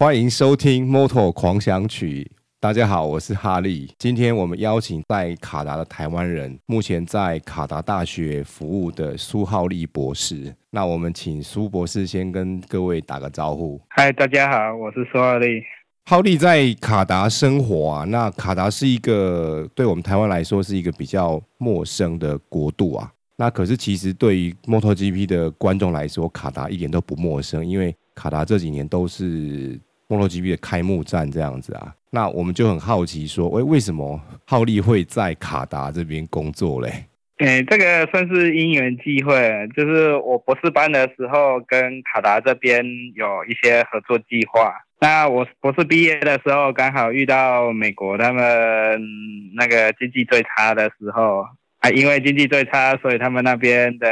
欢迎收听《Moto 狂想曲》。大家好，我是哈利。今天我们邀请在卡达的台湾人，目前在卡达大学服务的苏浩利博士。那我们请苏博士先跟各位打个招呼。嗨，大家好，我是苏浩利。浩利在卡达生活啊，那卡达是一个对我们台湾来说是一个比较陌生的国度啊。那可是其实对于 MotoGP 的观众来说，卡达一点都不陌生，因为卡达这几年都是 MotoGP 的开幕战这样子啊。那我们就很好奇说，为为什么浩利会在卡达这边工作嘞？诶，这个算是因缘际会，就是我博士班的时候跟卡达这边有一些合作计划。那我博士毕业的时候，刚好遇到美国他们那个经济最差的时候啊，因为经济最差，所以他们那边的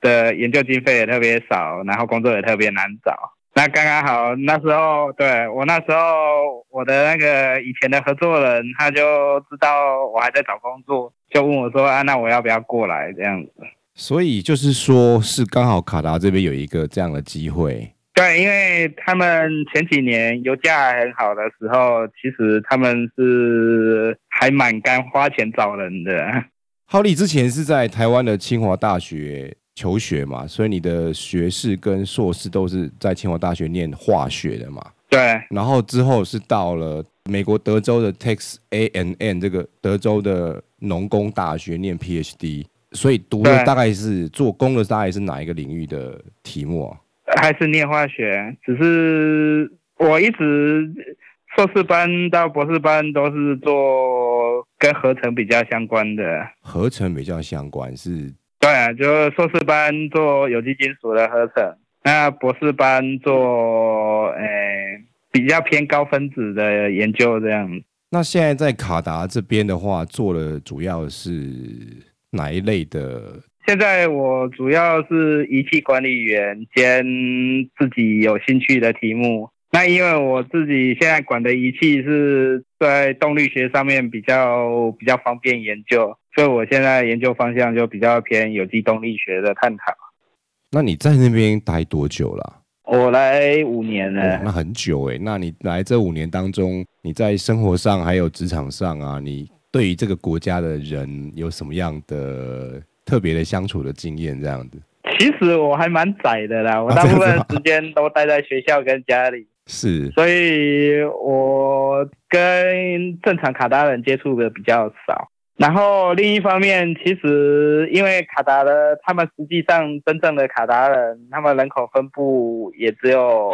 的研究经费也特别少，然后工作也特别难找。那刚刚好，那时候对我那时候我的那个以前的合作人，他就知道我还在找工作，就问我说：“啊，那我要不要过来这样子？”所以就是说，是刚好卡达这边有一个这样的机会。对，因为他们前几年油价很好的时候，其实他们是还蛮敢花钱找人的。浩利之前是在台湾的清华大学。求学嘛，所以你的学士跟硕士都是在清华大学念化学的嘛？对。然后之后是到了美国德州的 Texas A&M 这个德州的农工大学念 PhD，所以读的大概是做工的大概是哪一个领域的题目啊？还是念化学？只是我一直硕士班到博士班都是做跟合成比较相关的。合成比较相关是？对啊，就硕士班做有机金属的合成，那博士班做诶比较偏高分子的研究这样。那现在在卡达这边的话，做的主要是哪一类的？现在我主要是仪器管理员兼自己有兴趣的题目。那因为我自己现在管的仪器是在动力学上面比较比较方便研究。所以我现在研究方向就比较偏有机动力学的探讨。那你在那边待多久了？我来五年了。哦，那很久哎。那你来这五年当中，你在生活上还有职场上啊，你对于这个国家的人有什么样的特别的相处的经验？这样子？其实我还蛮窄的啦，我 大部分时间都待在学校跟家里。是。所以我跟正常卡达人接触的比较少。然后另一方面，其实因为卡达的他们实际上真正的卡达人，他们人口分布也只有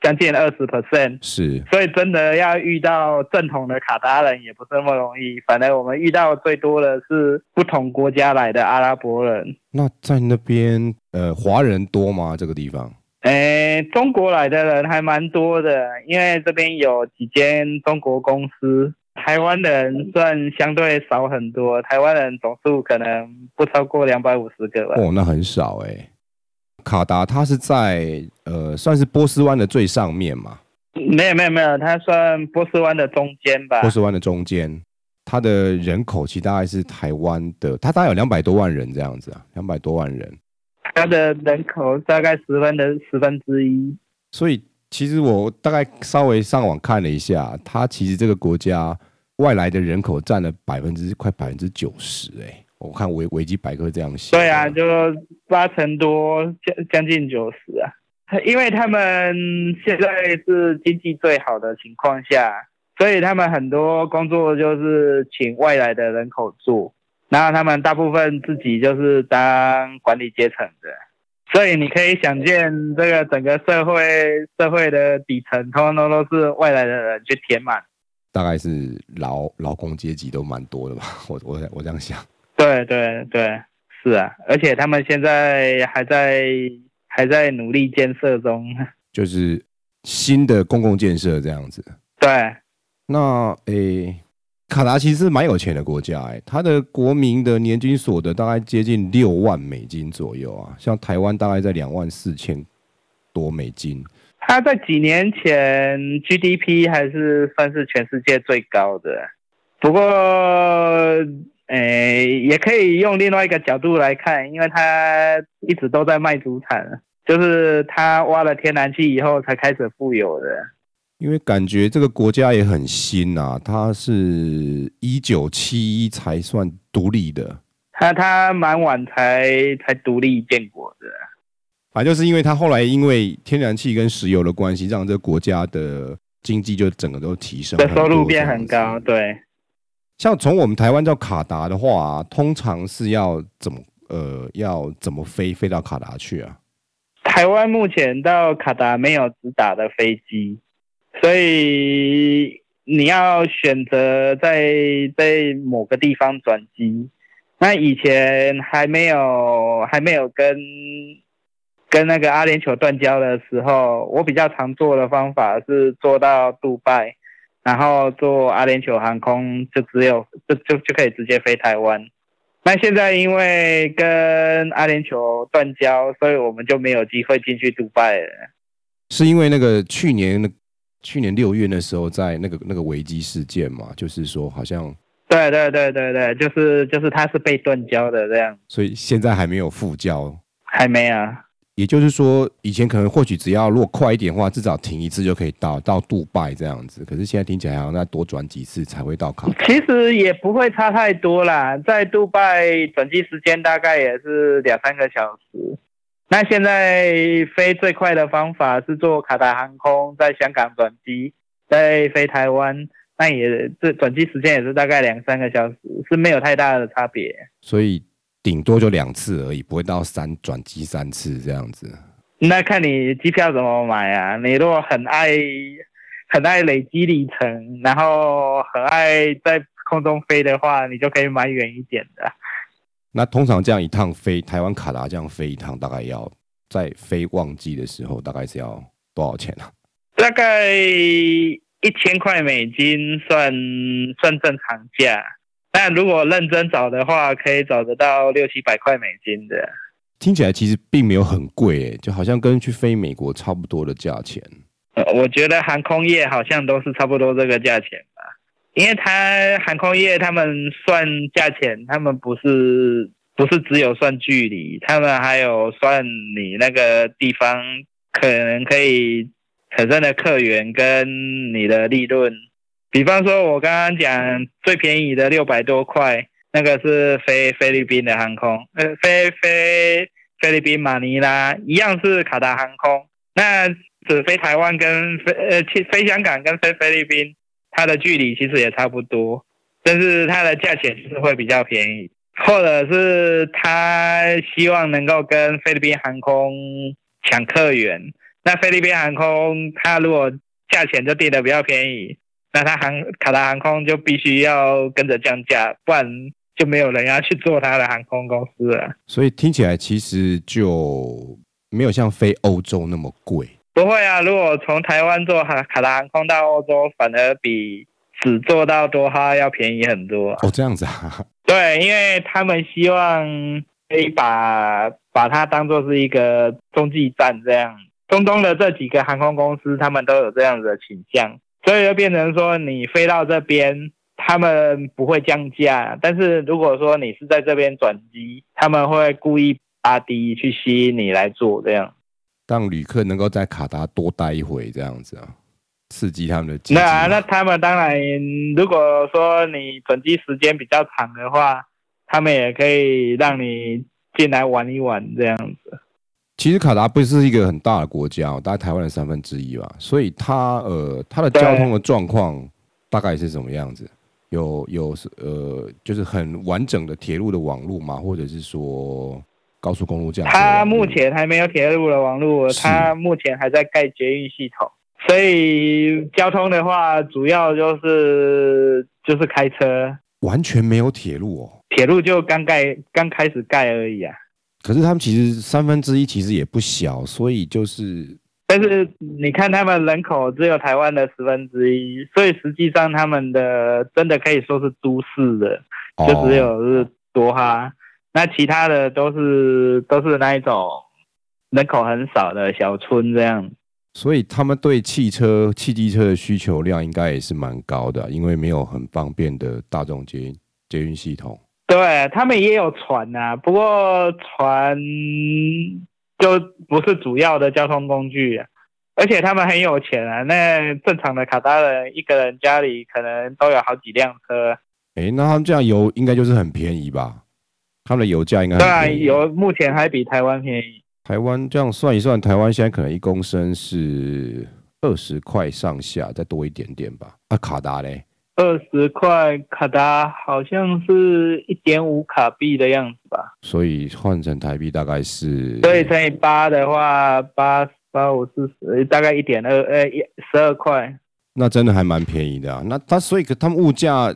将近二十 percent，是，所以真的要遇到正统的卡达人也不是那么容易。反正我们遇到最多的是不同国家来的阿拉伯人。那在那边，呃，华人多吗？这个地方？诶，中国来的人还蛮多的，因为这边有几间中国公司。台湾人算相对少很多，台湾人总数可能不超过两百五十个吧。哦，那很少哎、欸。卡达它是在呃，算是波斯湾的最上面嘛？没有没有没有，它算波斯湾的中间吧。波斯湾的中间，它的人口其实大概是台湾的，它大概有两百多万人这样子啊，两百多万人。它的人口大概十分的十分之一。所以其实我大概稍微上网看了一下，它其实这个国家。外来的人口占了百分之快百分之九十，哎，我看维维基百科这样写。对啊，就八成多，将将近九十啊。因为他们现在是经济最好的情况下，所以他们很多工作就是请外来的人口做，然后他们大部分自己就是当管理阶层的，所以你可以想见，这个整个社会社会的底层，通通都是外来的人去填满。大概是劳劳工阶级都蛮多的吧，我我我这样想。对对对，是啊，而且他们现在还在还在努力建设中，就是新的公共建设这样子。对，那诶、欸，卡达其实是蛮有钱的国家，哎，它的国民的年均所得大概接近六万美金左右啊，像台湾大概在两万四千多美金。他在几年前 GDP 还是算是全世界最高的，不过，诶，也可以用另外一个角度来看，因为他一直都在卖主产。就是他挖了天然气以后才开始富有的。因为感觉这个国家也很新啊，它是一九七一才算独立的。他他蛮晚才才独立建国的。反正就是因为他后来因为天然气跟石油的关系，让这个国家的经济就整个都提升，的收入变很高。对，像从我们台湾到卡达的话啊，通常是要怎么呃要怎么飞飞到卡达去啊？台湾目前到卡达没有直达的飞机，所以你要选择在在某个地方转机。那以前还没有还没有跟。跟那个阿联酋断交的时候，我比较常做的方法是坐到杜拜，然后坐阿联酋航空，就只有就就就可以直接飞台湾。那现在因为跟阿联酋断交，所以我们就没有机会进去杜拜了。是因为那个去年去年六月的时候，在那个那个危机事件嘛，就是说好像对对对对对，就是就是他是被断交的这样，所以现在还没有复交，还没啊。也就是说，以前可能或许只要如果快一点的话，至少停一次就可以到到杜拜这样子。可是现在听起来好像要多转几次才会到卡。其实也不会差太多啦，在杜拜转机时间大概也是两三个小时。那现在飞最快的方法是坐卡达航空在香港转机，再飞台湾，那也这转机时间也是大概两三个小时，是没有太大的差别。所以。顶多就两次而已，不会到三转机三次这样子。那看你机票怎么买啊？你如果很爱很爱累积里程，然后很爱在空中飞的话，你就可以买远一点的。那通常这样一趟飞台湾卡达这样飞一趟，大概要在非旺季的时候，大概是要多少钱啊？大概一千块美金算算正常价。但如果认真找的话，可以找得到六七百块美金的。听起来其实并没有很贵，就好像跟去飞美国差不多的价钱。呃，我觉得航空业好像都是差不多这个价钱吧，因为他航空业他们算价钱，他们不是不是只有算距离，他们还有算你那个地方可能可以产生的客源跟你的利润。比方说，我刚刚讲最便宜的六百多块，那个是飞菲律宾的航空，呃，飞飞菲律宾马尼拉一样是卡达航空。那只飞台湾跟飞呃去飞香港跟飞菲律宾，它的距离其实也差不多，但是它的价钱是会比较便宜，或者是他希望能够跟菲律宾航空抢客源，那菲律宾航空它如果价钱就定的比较便宜。那他航卡达航空就必须要跟着降价，不然就没有人要去做他的航空公司了。所以听起来其实就没有像飞欧洲那么贵。不会啊，如果从台湾坐卡卡达航空到欧洲，反而比只坐到多哈要便宜很多。哦，这样子啊？对，因为他们希望可以把把它当做是一个中继站这样。中东的这几个航空公司，他们都有这样子的倾向。所以就变成说，你飞到这边，他们不会降价。但是如果说你是在这边转机，他们会故意压低去吸引你来做这样，让旅客能够在卡达多待一会这样子啊，刺激他们的。那啊，那他们当然，如果说你转机时间比较长的话，他们也可以让你进来玩一玩这样子。其实卡达不是一个很大的国家，大概台湾的三分之一吧，所以它呃它的交通的状况大概是什么样子？有有呃就是很完整的铁路的网络吗？或者是说高速公路这样？它目前还没有铁路的网络，它目前还在盖捷运系统，所以交通的话主要就是就是开车，完全没有铁路哦，铁路就刚盖刚开始盖而已啊。可是他们其实三分之一其实也不小，所以就是，但是你看他们人口只有台湾的十分之一，所以实际上他们的真的可以说是都市的，就只有是多哈，那其他的都是都是那一种人口很少的小村这样。所以他们对汽车、汽机车的需求量应该也是蛮高的，因为没有很方便的大众捷捷运系统。对，他们也有船呐、啊，不过船就不是主要的交通工具啊。而且他们很有钱啊，那正常的卡达人一个人家里可能都有好几辆车。哎，那他们这样油应该就是很便宜吧？他们的油价应该。对，油目前还比台湾便宜。台湾这样算一算，台湾现在可能一公升是二十块上下，再多一点点吧。啊，卡达嘞？二十块，卡达好像是一点五卡币的样子吧。所以换成台币大概是？所以，乘以八的话，八八五四十，大概一点二，呃，一十二块。那真的还蛮便宜的啊。那它所以，他们物价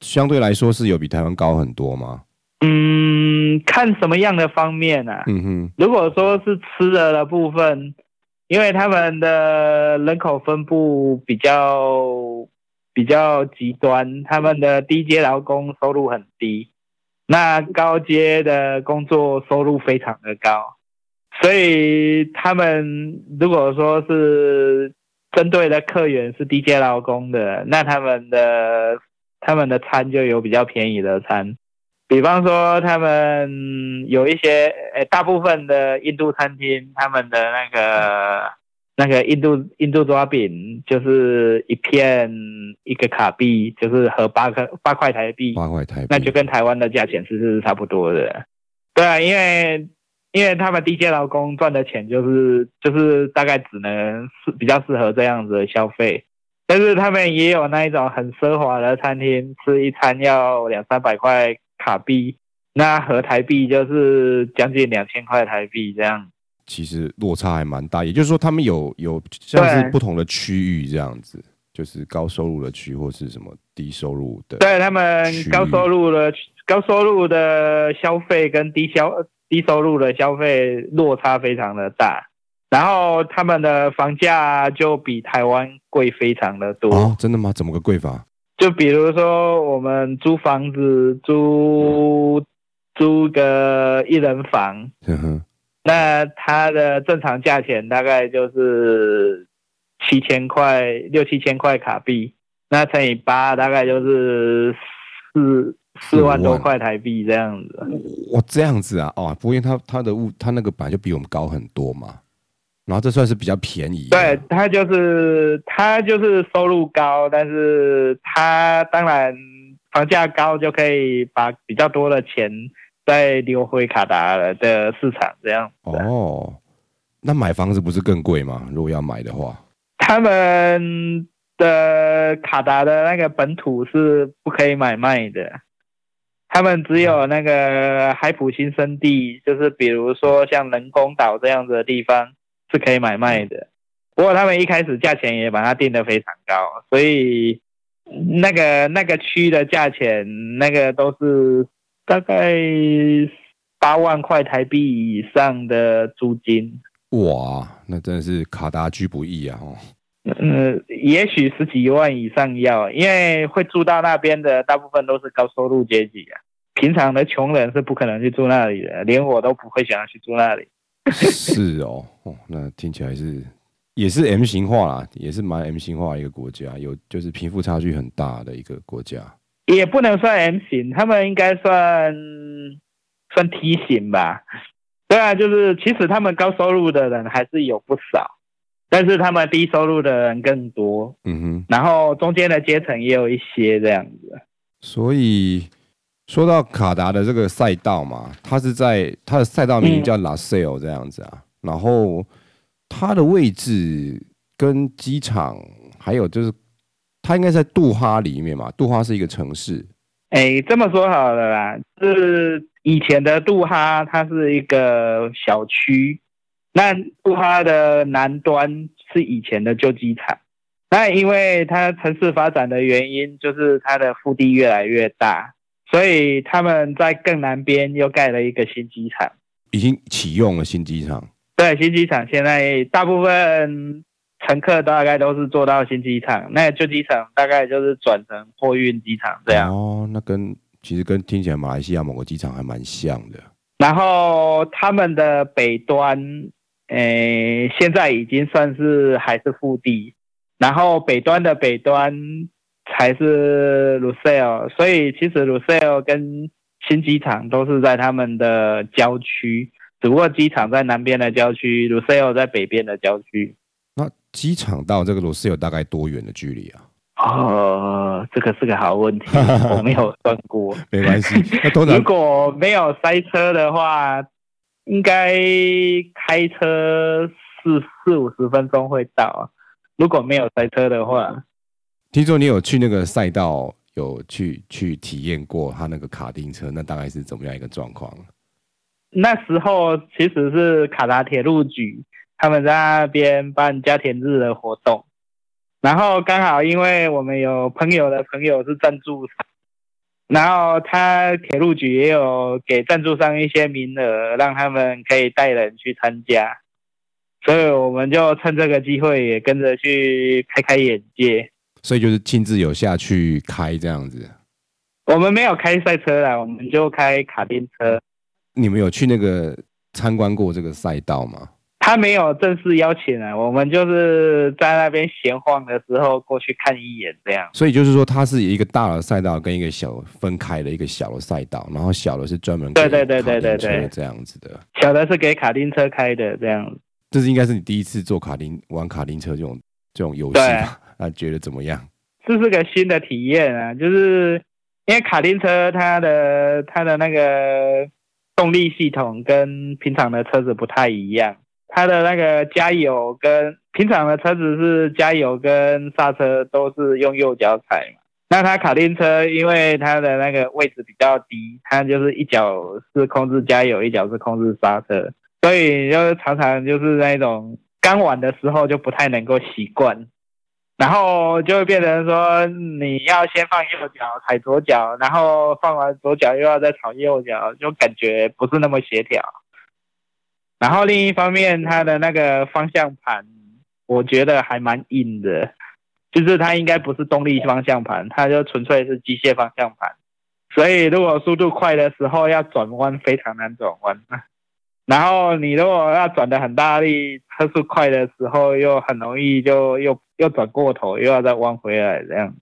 相对来说是有比台湾高很多吗？嗯，看什么样的方面啊？嗯哼，如果说是吃的的部分，因为他们的人口分布比较比较极端，他们的低阶劳工收入很低，那高阶的工作收入非常的高，所以他们如果说是针对的客源是低阶劳工的，那他们的他们的餐就有比较便宜的餐。比方说，他们有一些，大部分的印度餐厅，他们的那个那个印度印度抓饼，就是一片一个卡币，就是合八块八块台币，八块台币，那就跟台湾的价钱是是差不多的。对啊，因为因为他们低阶劳工赚的钱，就是就是大概只能是比较适合这样子的消费，但是他们也有那一种很奢华的餐厅，吃一餐要两三百块。卡币，那合台币就是将近两千块台币这样，其实落差还蛮大。也就是说，他们有有像是不同的区域这样子，就是高收入的区或是什么低收入的。对，他们高收入的高收入的消费跟低消低收入的消费落差非常的大，然后他们的房价就比台湾贵非常的多。哦，真的吗？怎么个贵法？就比如说，我们租房子租租个一人房，那它的正常价钱大概就是七千块，六七千块卡币，那乘以八，大概就是四四万多块台币这样子。哇，这样子啊，哦，不过因为它它的物，它那个本来就比我们高很多嘛。然后这算是比较便宜，对，他就是他就是收入高，但是他当然房价高就可以把比较多的钱再流回卡达的市场这样。哦，那买房子不是更贵吗？如果要买的话，他们的卡达的那个本土是不可以买卖的，他们只有那个海普新生地，就是比如说像人工岛这样子的地方。是可以买卖的，不过他们一开始价钱也把它定得非常高，所以那个那个区的价钱，那个都是大概八万块台币以上的租金。哇，那真的是卡达居不易啊！哦，嗯，也许十几万以上要，因为会住到那边的大部分都是高收入阶级啊，平常的穷人是不可能去住那里的，连我都不会想要去住那里。是哦，哦，那听起来是也是 M 型化啦，也是蛮 M 型化的一个国家，有就是贫富差距很大的一个国家，也不能算 M 型，他们应该算算 T 型吧？对啊，就是其实他们高收入的人还是有不少，但是他们低收入的人更多，嗯哼，然后中间的阶层也有一些这样子，所以。说到卡达的这个赛道嘛，它是在它的赛道名叫 Lasail 这样子啊，嗯、然后它的位置跟机场还有就是它应该在杜哈里面嘛，杜哈是一个城市。哎，这么说好了啦，是以前的杜哈，它是一个小区，那杜哈的南端是以前的旧机场，那因为它城市发展的原因，就是它的腹地越来越大。所以他们在更南边又盖了一个新机场，已经启用了新机场。对，新机场现在大部分乘客大概都是坐到新机场，那旧机场大概就是转成货运机场这样。哦，那跟其实跟听起来马来西亚某个机场还蛮像的。然后他们的北端，诶、欸，现在已经算是还是腹地，然后北端的北端。才是 Lusail，所以其实 Lusail 跟新机场都是在他们的郊区，只不过机场在南边的郊区，Rossio 在北边的郊区。那机场到这个 Rossio 大概多远的距离啊？哦，这个是个好问题，我没有算过。没关系，那通常如果没有塞车的话，应该开车四四五十分钟会到。如果没有塞车的话，听说你有去那个赛道，有去去体验过他那个卡丁车，那大概是怎么样一个状况？那时候其实是卡达铁路局他们在那边办家庭日的活动。然后刚好，因为我们有朋友的朋友是赞助商，然后他铁路局也有给赞助商一些名额，让他们可以带人去参加，所以我们就趁这个机会也跟着去开开眼界。所以就是亲自有下去开这样子。我们没有开赛车啦，我们就开卡丁车。你们有去那个参观过这个赛道吗？他没有正式邀请啊，我们就是在那边闲晃的时候过去看一眼这样。所以就是说，它是一个大的赛道跟一个小分开的一个小的赛道，然后小的是专门给对对对对对对这样子的。小的是给卡丁车开的这样。这是应该是你第一次坐卡丁玩卡丁车这种这种游戏吧？那觉得怎么样？这是个新的体验啊，就是因为卡丁车它的它的那个动力系统跟平常的车子不太一样。他的那个加油跟平常的车子是加油跟刹车都是用右脚踩嘛，那他卡丁车因为它的那个位置比较低，它就是一脚是控制加油，一脚是控制刹车，所以就常常就是那种刚玩的时候就不太能够习惯，然后就会变成说你要先放右脚踩左脚，然后放完左脚又要再踩右脚，就感觉不是那么协调。然后另一方面，它的那个方向盘，我觉得还蛮硬的，就是它应该不是动力方向盘，它就纯粹是机械方向盘。所以如果速度快的时候要转弯非常难转弯，然后你如果要转得很大力，车速快的时候又很容易就又又转过头，又要再弯回来这样。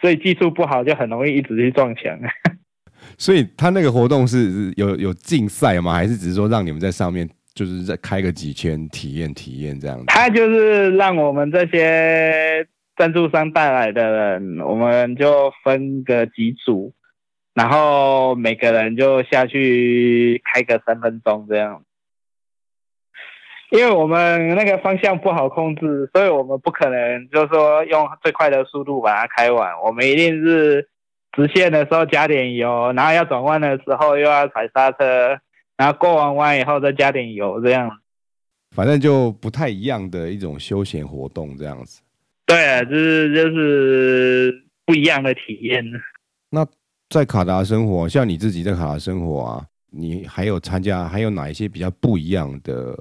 所以技术不好就很容易一直去撞墙。所以他那个活动是有有竞赛吗？还是只是说让你们在上面？就是再开个几圈体验体验这样子，他就是让我们这些赞助商带来的人，我们就分个几组，然后每个人就下去开个三分钟这样。因为我们那个方向不好控制，所以我们不可能就是说用最快的速度把它开完，我们一定是直线的时候加点油，然后要转弯的时候又要踩刹车。然后过完弯以后再加点油，这样，反正就不太一样的一种休闲活动，这样子。对啊，就是就是不一样的体验。那在卡达生活，像你自己在卡达生活啊，你还有参加还有哪一些比较不一样的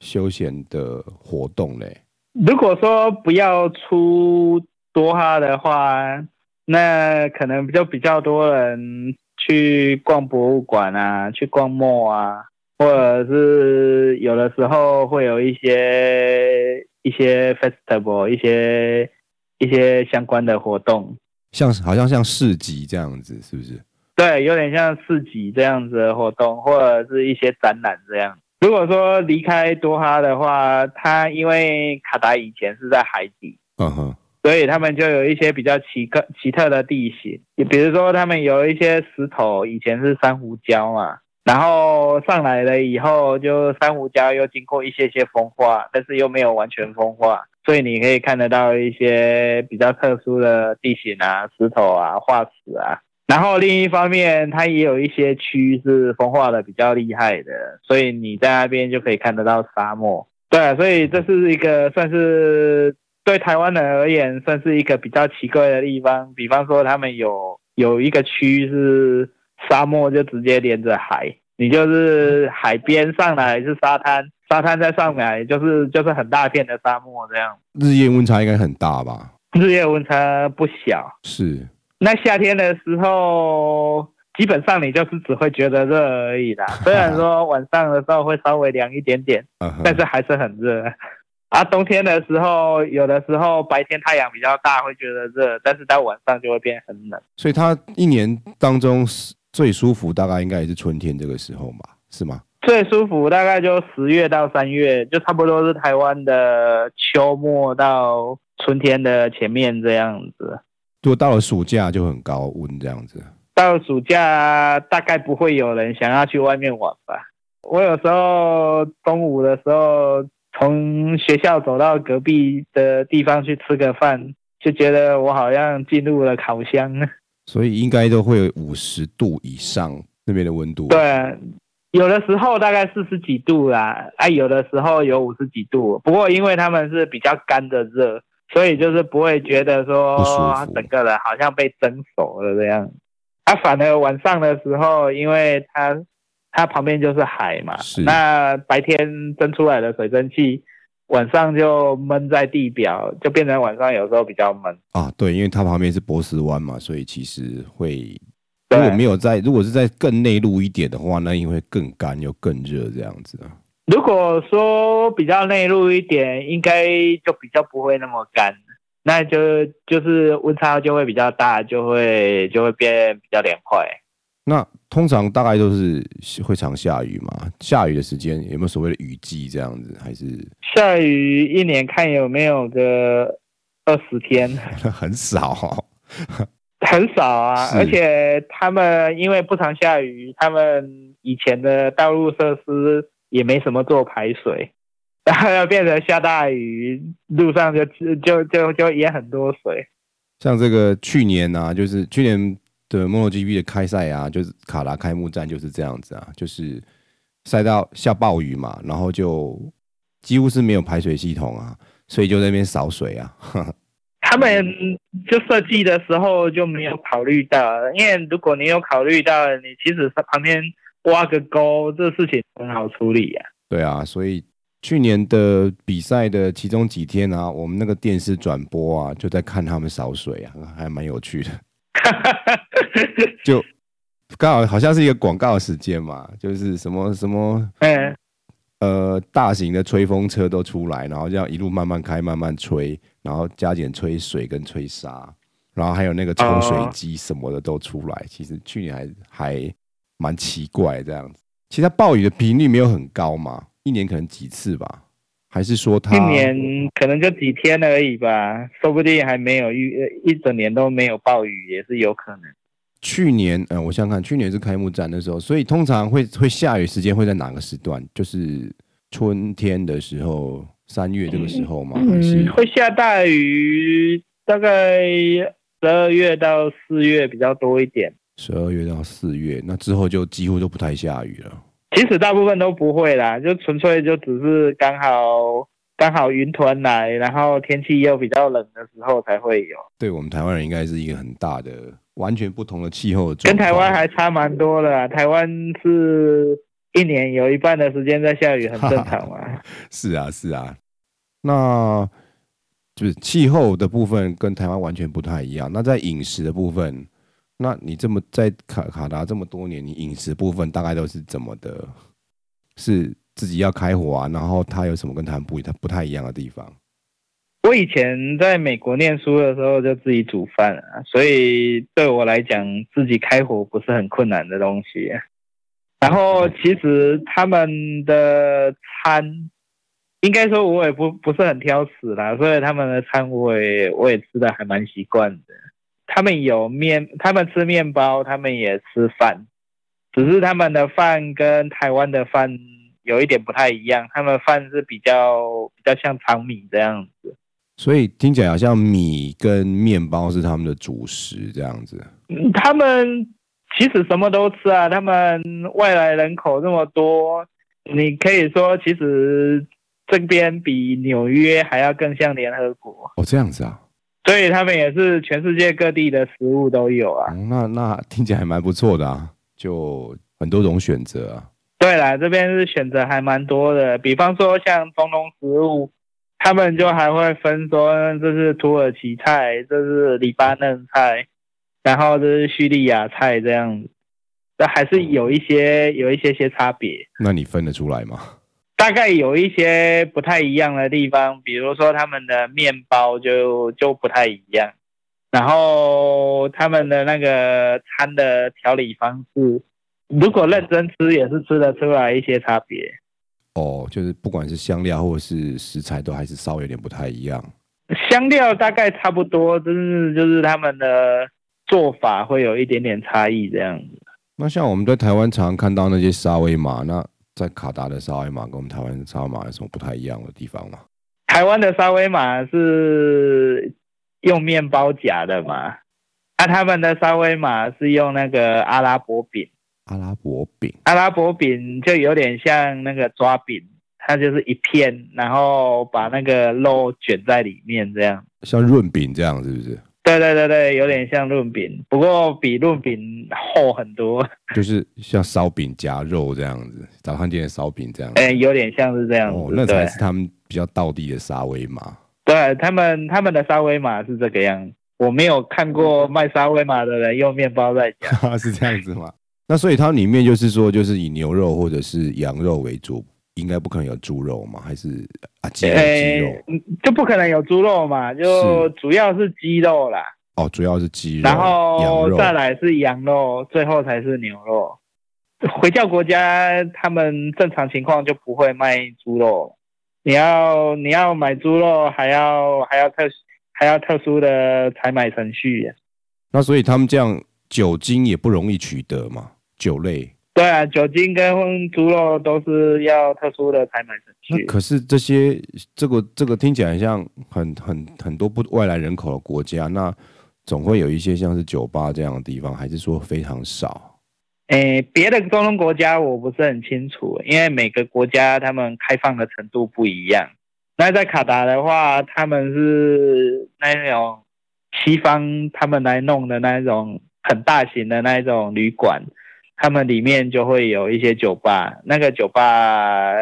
休闲的活动嘞？如果说不要出多哈的话，那可能就比较多人。去逛博物馆啊，去逛 mall 啊，或者是有的时候会有一些一些 festival，一些一些相关的活动，像好像像市集这样子，是不是？对，有点像市集这样子的活动，或者是一些展览这样。如果说离开多哈的话，它因为卡达以前是在海底，嗯哼。所以他们就有一些比较奇特奇特的地形，你比如说他们有一些石头以前是珊瑚礁嘛，然后上来了以后就珊瑚礁又经过一些些风化，但是又没有完全风化，所以你可以看得到一些比较特殊的地形啊，石头啊，化石啊。然后另一方面，它也有一些区是风化的比较厉害的，所以你在那边就可以看得到沙漠。对，所以这是一个算是。对台湾人而言，算是一个比较奇怪的地方。比方说，他们有有一个区是沙漠，就直接连着海，你就是海边上来是沙滩，沙滩再上来就是就是很大片的沙漠这样。日夜温差应该很大吧？日夜温差不小。是。那夏天的时候，基本上你就是只会觉得热而已啦。虽然说晚上的时候会稍微凉一点点，但是还是很热。啊，冬天的时候，有的时候白天太阳比较大，会觉得热，但是到晚上就会变很冷。所以它一年当中最舒服，大概应该也是春天这个时候嘛？是吗？最舒服大概就十月到三月，就差不多是台湾的秋末到春天的前面这样子。如果到了暑假就很高温这样子。到了暑假大概不会有人想要去外面玩吧。我有时候中午的时候从学校走到隔壁的地方去吃个饭，就觉得我好像进入了烤箱。所以应该都会有五十度以上那边的温度。对。有的时候大概四十几度啦，哎、啊，有的时候有五十几度。不过因为他们是比较干的热，所以就是不会觉得说整个人好像被蒸熟了这样。啊，反而晚上的时候，因为它它旁边就是海嘛，是那白天蒸出来的水蒸气，晚上就闷在地表，就变成晚上有时候比较闷。啊，对，因为它旁边是波斯湾嘛，所以其实会。如果没有在，如果是在更内陆一点的话，那因为更干又更热这样子啊。如果说比较内陆一点，应该就比较不会那么干，那就就是温差就会比较大，就会就会变比较凉快。那通常大概都是会常下雨嘛？下雨的时间有没有所谓的雨季这样子？还是下雨一年看有没有个二十天？很少哦。很少啊，而且他们因为不常下雨，他们以前的道路设施也没什么做排水，然后要变成下大雨，路上就就就就淹很多水。像这个去年啊，就是去年的 MotoGP 的开赛啊，就是卡拉开幕战就是这样子啊，就是赛道下暴雨嘛，然后就几乎是没有排水系统啊，所以就在那边扫水啊。呵 呵他们就设计的时候就没有考虑到，因为如果你有考虑到，你其实旁边挖个沟，这事情很好处理呀。对啊，所以去年的比赛的其中几天啊，我们那个电视转播啊，就在看他们扫水啊，还蛮有趣的。就刚好好像是一个广告时间嘛，就是什么什么，嗯，呃，大型的吹风车都出来，然后这样一路慢慢开，慢慢吹。然后加减吹水跟吹沙，然后还有那个抽水机什么的都出来。其实去年还还蛮奇怪这样子。其实它暴雨的频率没有很高嘛，一年可能几次吧？还是说它一年可能就几天而已吧？说不定还没有一一整年都没有暴雨也是有可能。去年，嗯，我想想看，去年是开幕战的时候，所以通常会会下雨时间会在哪个时段？就是春天的时候。三月这个时候吗？还是、嗯、会下大雨，大概十二月到四月比较多一点。十二月到四月，那之后就几乎都不太下雨了。其实大部分都不会啦，就纯粹就只是刚好刚好云团来，然后天气又比较冷的时候才会有。对我们台湾人，应该是一个很大的、完全不同的气候。跟台湾还差蛮多的，台湾是。一年有一半的时间在下雨，很正常嘛。是啊，是啊。那就是气候的部分跟台湾完全不太一样。那在饮食的部分，那你这么在卡卡达这么多年，你饮食部分大概都是怎么的？是自己要开火啊？然后它有什么跟他们不不太一样的地方？我以前在美国念书的时候就自己煮饭啊，所以对我来讲，自己开火不是很困难的东西。然后其实他们的餐，应该说我也不不是很挑食啦，所以他们的餐我也我也吃的还蛮习惯的。他们有面，他们吃面包，他们也吃饭，只是他们的饭跟台湾的饭有一点不太一样，他们饭是比较比较像长米这样子。所以听起来好像米跟面包是他们的主食这样子。嗯，他们。其实什么都吃啊，他们外来人口那么多，你可以说其实这边比纽约还要更像联合国哦，这样子啊，所以他们也是全世界各地的食物都有啊。嗯、那那听起来还蛮不错的啊，就很多种选择啊。对啦，这边是选择还蛮多的，比方说像中东食物，他们就还会分说这是土耳其菜，这是黎巴嫩菜。然后这是叙利亚菜这样子，这还是有一些有一些些差别。那你分得出来吗？大概有一些不太一样的地方，比如说他们的面包就就不太一样，然后他们的那个餐的调理方式如果认真吃，也是吃得出来一些差别。哦，就是不管是香料或者是食材，都还是稍微有点不太一样。香料大概差不多，就是就是他们的做法会有一点点差异这样子。那像我们在台湾常常看到那些沙威玛，那在卡达的沙威玛跟我们台湾的沙威玛有什么不太一样的地方吗？台湾的沙威玛是用面包夹的嘛？那、啊、他们的沙威玛是用那个阿拉伯饼。阿拉伯饼，阿拉伯饼就有点像那个抓饼，它就是一片，然后把那个肉卷在里面，这样。像润饼这样是不是？对对对对，有点像润饼，不过比润饼厚很多。就是像烧饼夹肉这样子，早餐店的烧饼这样子。哎、欸，有点像是这样子。哦，那才是他们比较道地的沙威玛。对，他们，他们的沙威玛是这个样子。我没有看过卖沙威玛的人用面包在夹，是这样子吗？那所以它里面就是说，就是以牛肉或者是羊肉为主，应该不可能有猪肉嘛？还是啊鸡肉？鸡肉、欸、就不可能有猪肉嘛？就主要是鸡肉啦。哦，主要是鸡肉，然后再来是羊肉，最后才是牛肉。回教国家他们正常情况就不会卖猪肉，你要你要买猪肉还要还要特还要特殊的采买程序。那所以他们这样酒精也不容易取得嘛？酒类，对啊，酒精跟猪肉都是要特殊的才买程序。可是这些，这个这个听起来像很很很多不外来人口的国家，那总会有一些像是酒吧这样的地方，还是说非常少？诶，别的中东国家我不是很清楚，因为每个国家他们开放的程度不一样。那在卡达的话，他们是那种西方他们来弄的那种很大型的那种旅馆。他们里面就会有一些酒吧，那个酒吧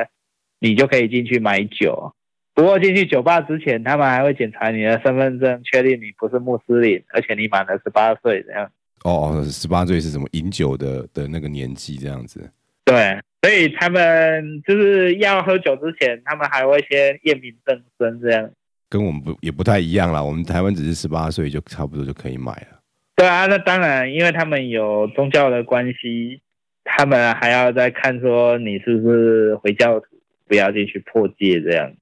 你就可以进去买酒。不过进去酒吧之前，他们还会检查你的身份证，确定你不是穆斯林，而且你满了十八岁这样。哦哦，十八岁是什么饮酒的的那个年纪这样子？对，所以他们就是要喝酒之前，他们还会先验明正身这样。跟我们不也不太一样啦，我们台湾只是十八岁就差不多就可以买了。对啊，那当然，因为他们有宗教的关系，他们还要再看说你是不是回教徒，不要进去破戒这样子。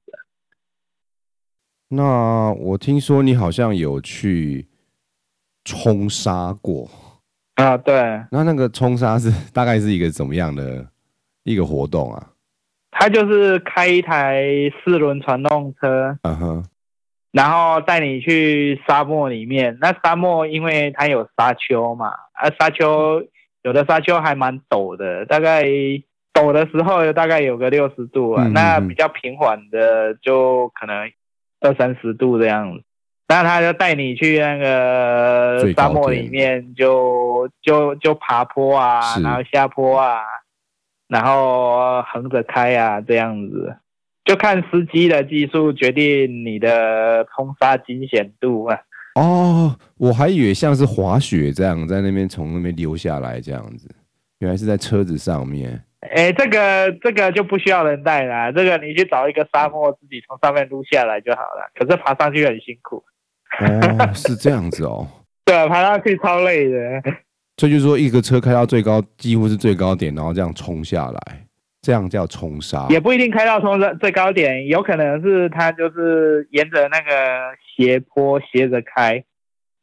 那我听说你好像有去冲沙过啊？对。那那个冲沙是大概是一个怎么样的一个活动啊？他就是开一台四轮传动车。嗯哼。然后带你去沙漠里面，那沙漠因为它有沙丘嘛，啊，沙丘有的沙丘还蛮陡的，大概陡的时候大概有个六十度啊，嗯嗯嗯，那比较平缓的就可能二三十度这样子。那他就带你去那个沙漠里面就，就就就爬坡啊，然后下坡啊，然后横着开啊这样子。就看司机的技术决定你的冲沙惊险度啊！哦，我还以为像是滑雪这样，在那边从那边溜下来这样子，原来是在车子上面。哎，这个这个就不需要人带啦，这个你去找一个沙漠，自己从上面撸下来就好了。可是爬上去很辛苦。哦，是这样子哦。对，爬上去超累的。这就是说，一个车开到最高，几乎是最高点，然后这样冲下来。这样叫冲沙，也不一定开到冲最高点，有可能是它就是沿着那个斜坡斜着开，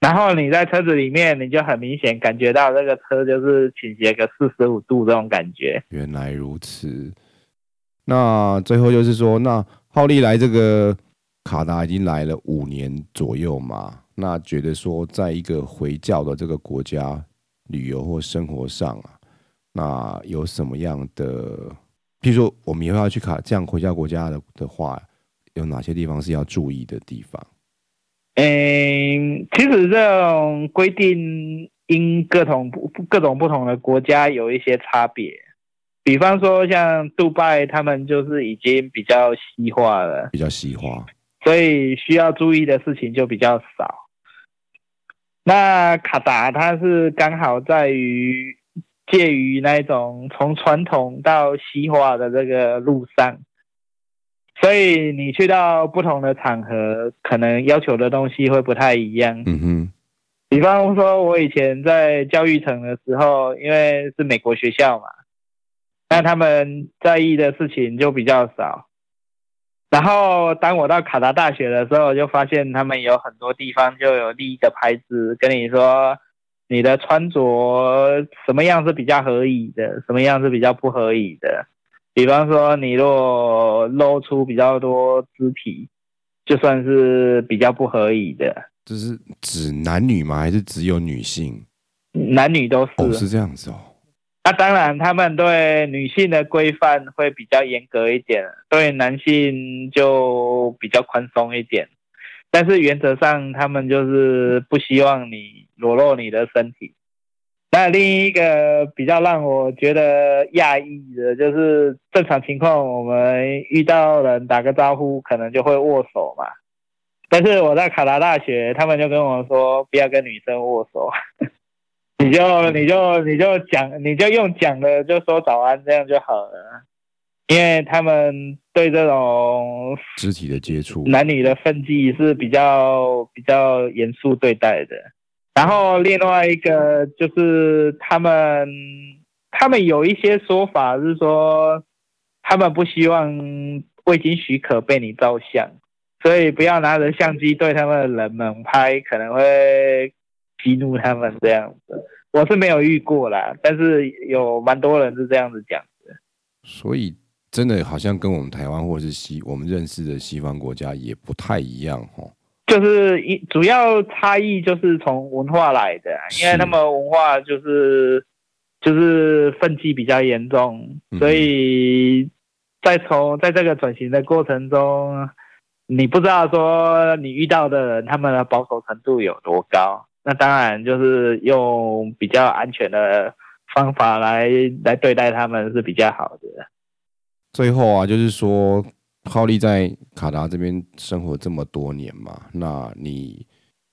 然后你在车子里面，你就很明显感觉到这个车就是倾斜个四十五度这种感觉。原来如此，那最后就是说，那浩利来这个卡达已经来了五年左右嘛，那觉得说，在一个回教的这个国家旅游或生活上啊，那有什么样的？譬如说，我们以后要去卡这样回家国家的的话，有哪些地方是要注意的地方？嗯，其实这种规定因各种不各种不同的国家有一些差别。比方说，像杜拜，他们就是已经比较西化了，比较西化，所以需要注意的事情就比较少。那卡达，它是刚好在于。介于那种从传统到西化的这个路上，所以你去到不同的场合，可能要求的东西会不太一样。嗯哼，比方说，我以前在教育城的时候，因为是美国学校嘛，那他们在意的事情就比较少。然后当我到卡达大学的时候，就发现他们有很多地方就有立一个牌子，跟你说你的穿着什么样是比较合宜的，什么样是比较不合宜的。比方说，你若露出比较多肢体，就算是比较不合宜的。这是指男女吗？还是只有女性？男女都是。哦，是这样子哦。那当然，他们对女性的规范会比较严格一点，对男性就比较宽松一点。但是原则上，他们就是不希望你裸露你的身体。那另一个比较让我觉得讶异的，就是正常情况，我们遇到人打个招呼，可能就会握手嘛。但是我在卡达大学，他们就跟我说不要跟女生握手，你就你就你就讲，你就用讲的就说早安这样就好了，因为他们对这种肢体的接触、男女的分际是比较比较严肃对待的。然后另外一个就是他们他们有一些说法是说，他们不希望未经许可被你照相。所以不要拿着相机对他们的人们拍，可能会激怒他们这样子。我是没有遇过啦，但是有蛮多人是这样子讲的。所以真的好像跟我们台湾或是西我们认识的西方国家也不太一样哦。就是一主要差异就是从文化来的，因为他们文化就是就是分歧比较严重，所以在从在这个转型的过程中。你不知道说你遇到的人他们的保守程度有多高，那当然就是用比较安全的方法来来对待他们是比较好的。最后啊，就是说，浩利在卡达这边生活这么多年嘛，那你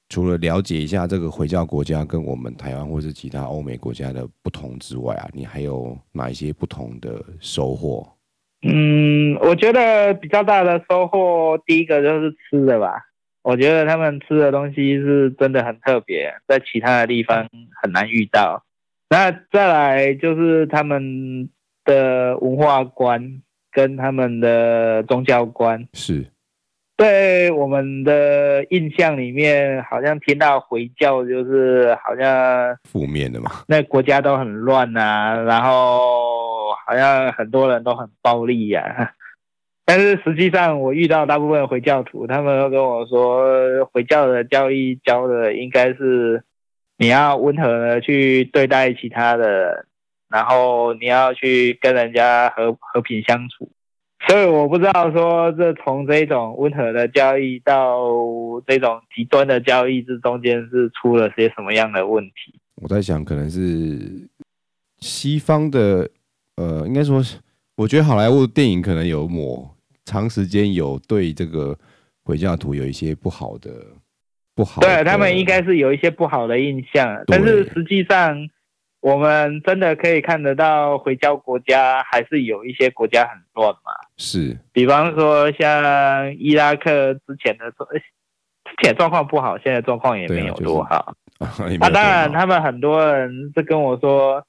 除了了解一下这个回教国家跟我们台湾或是其他欧美国家的不同之外啊，你还有哪一些不同的收获？嗯，我觉得比较大的收获，第一个就是吃的吧。我觉得他们吃的东西是真的很特别，在其他的地方很难遇到。那再来就是他们的文化观跟他们的宗教观，是。对我们的印象里面，好像听到回教就是好像负面的嘛，那国家都很乱啊，然后。好像很多人都很暴力呀、啊，但是实际上我遇到大部分回教徒，他们都跟我说，回教的教义教的应该是你要温和的去对待其他的人，然后你要去跟人家和和平相处。所以我不知道说，这从这种温和的交易到这种极端的交易，这中间是出了些什么样的问题？我在想，可能是西方的。呃，应该说是，我觉得好莱坞电影可能有抹长时间有对这个回教徒有一些不好的不好的，对他们应该是有一些不好的印象，但是实际上我们真的可以看得到回教国家还是有一些国家很乱嘛，是，比方说像伊拉克之前的状，之前状况不好，现在状况也没有多好。啊，就是、啊当然他们很多人是跟我说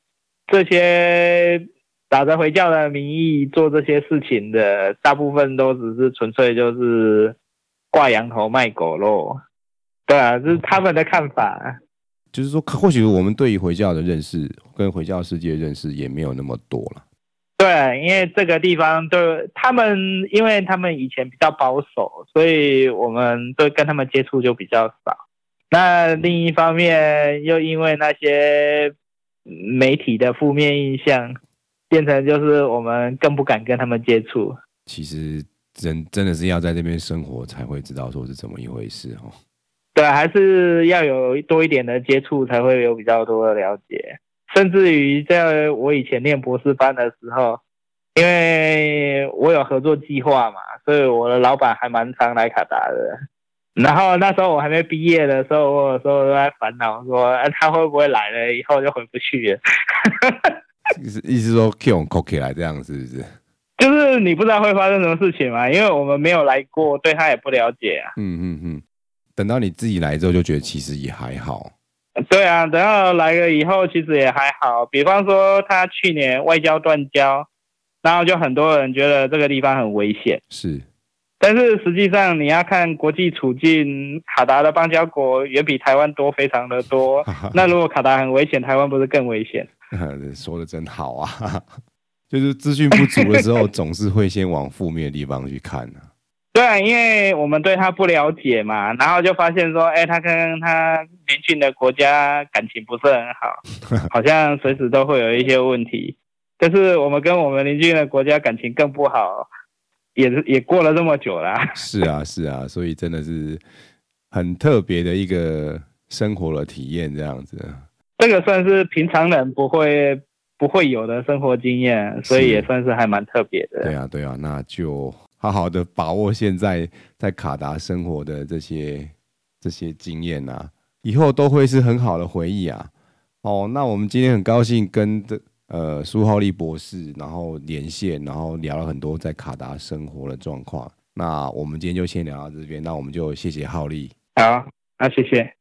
这些。打着回教的名义做这些事情的，大部分都只是纯粹就是挂羊头卖狗肉，对啊，这是他们的看法。就是说，或许我们对于回教的认识跟回教世界的认识也没有那么多了。对，因为这个地方对他们，因为他们以前比较保守，所以我们对跟他们接触就比较少。那另一方面，又因为那些媒体的负面印象。变成就是我们更不敢跟他们接触。其实真真的是要在这边生活才会知道说是怎么一回事哦。对，还是要有多一点的接触才会有比较多的了解。甚至于在我以前念博士班的时候，因为我有合作计划嘛，所以我的老板还蛮常来卡达的。然后那时候我还没毕业的时候，我有时候都在烦恼说，啊，他会不会来了以后就回不去了？意思意思说 Q Cookie 来这样是不是？就是你不知道会发生什么事情嘛，因为我们没有来过，对他也不了解啊。嗯嗯嗯。等到你自己来之后，就觉得其实也还好。对啊，等到来了以后，其实也还好。比方说，他去年外交断交，然后就很多人觉得这个地方很危险。是，但是实际上你要看国际处境，卡达的邦交国远比台湾多，非常的多。那如果卡达很危险，台湾不是更危险？说的真好啊！就是资讯不足的时候，总是会先往负面的地方去看呢、啊。对啊，因为我们对他不了解嘛，然后就发现说，哎，他跟他邻近的国家感情不是很好，好像随时都会有一些问题。但是我们跟我们邻近的国家感情更不好，也是也过了这么久了。是啊，是啊，所以真的是很特别的一个生活的体验，这样子。这个算是平常人不会不会有的生活经验，所以也算是还蛮特别的。对啊，对啊，那就。好好的把握现在在卡达生活的这些这些经验啊，以后都会是很好的回忆啊。哦，那我们今天很高兴跟的呃苏浩立博士，然后连线，然后聊了很多在卡达生活的状况。那我们今天就先聊到这边，那我们就谢谢浩立。好，那谢谢。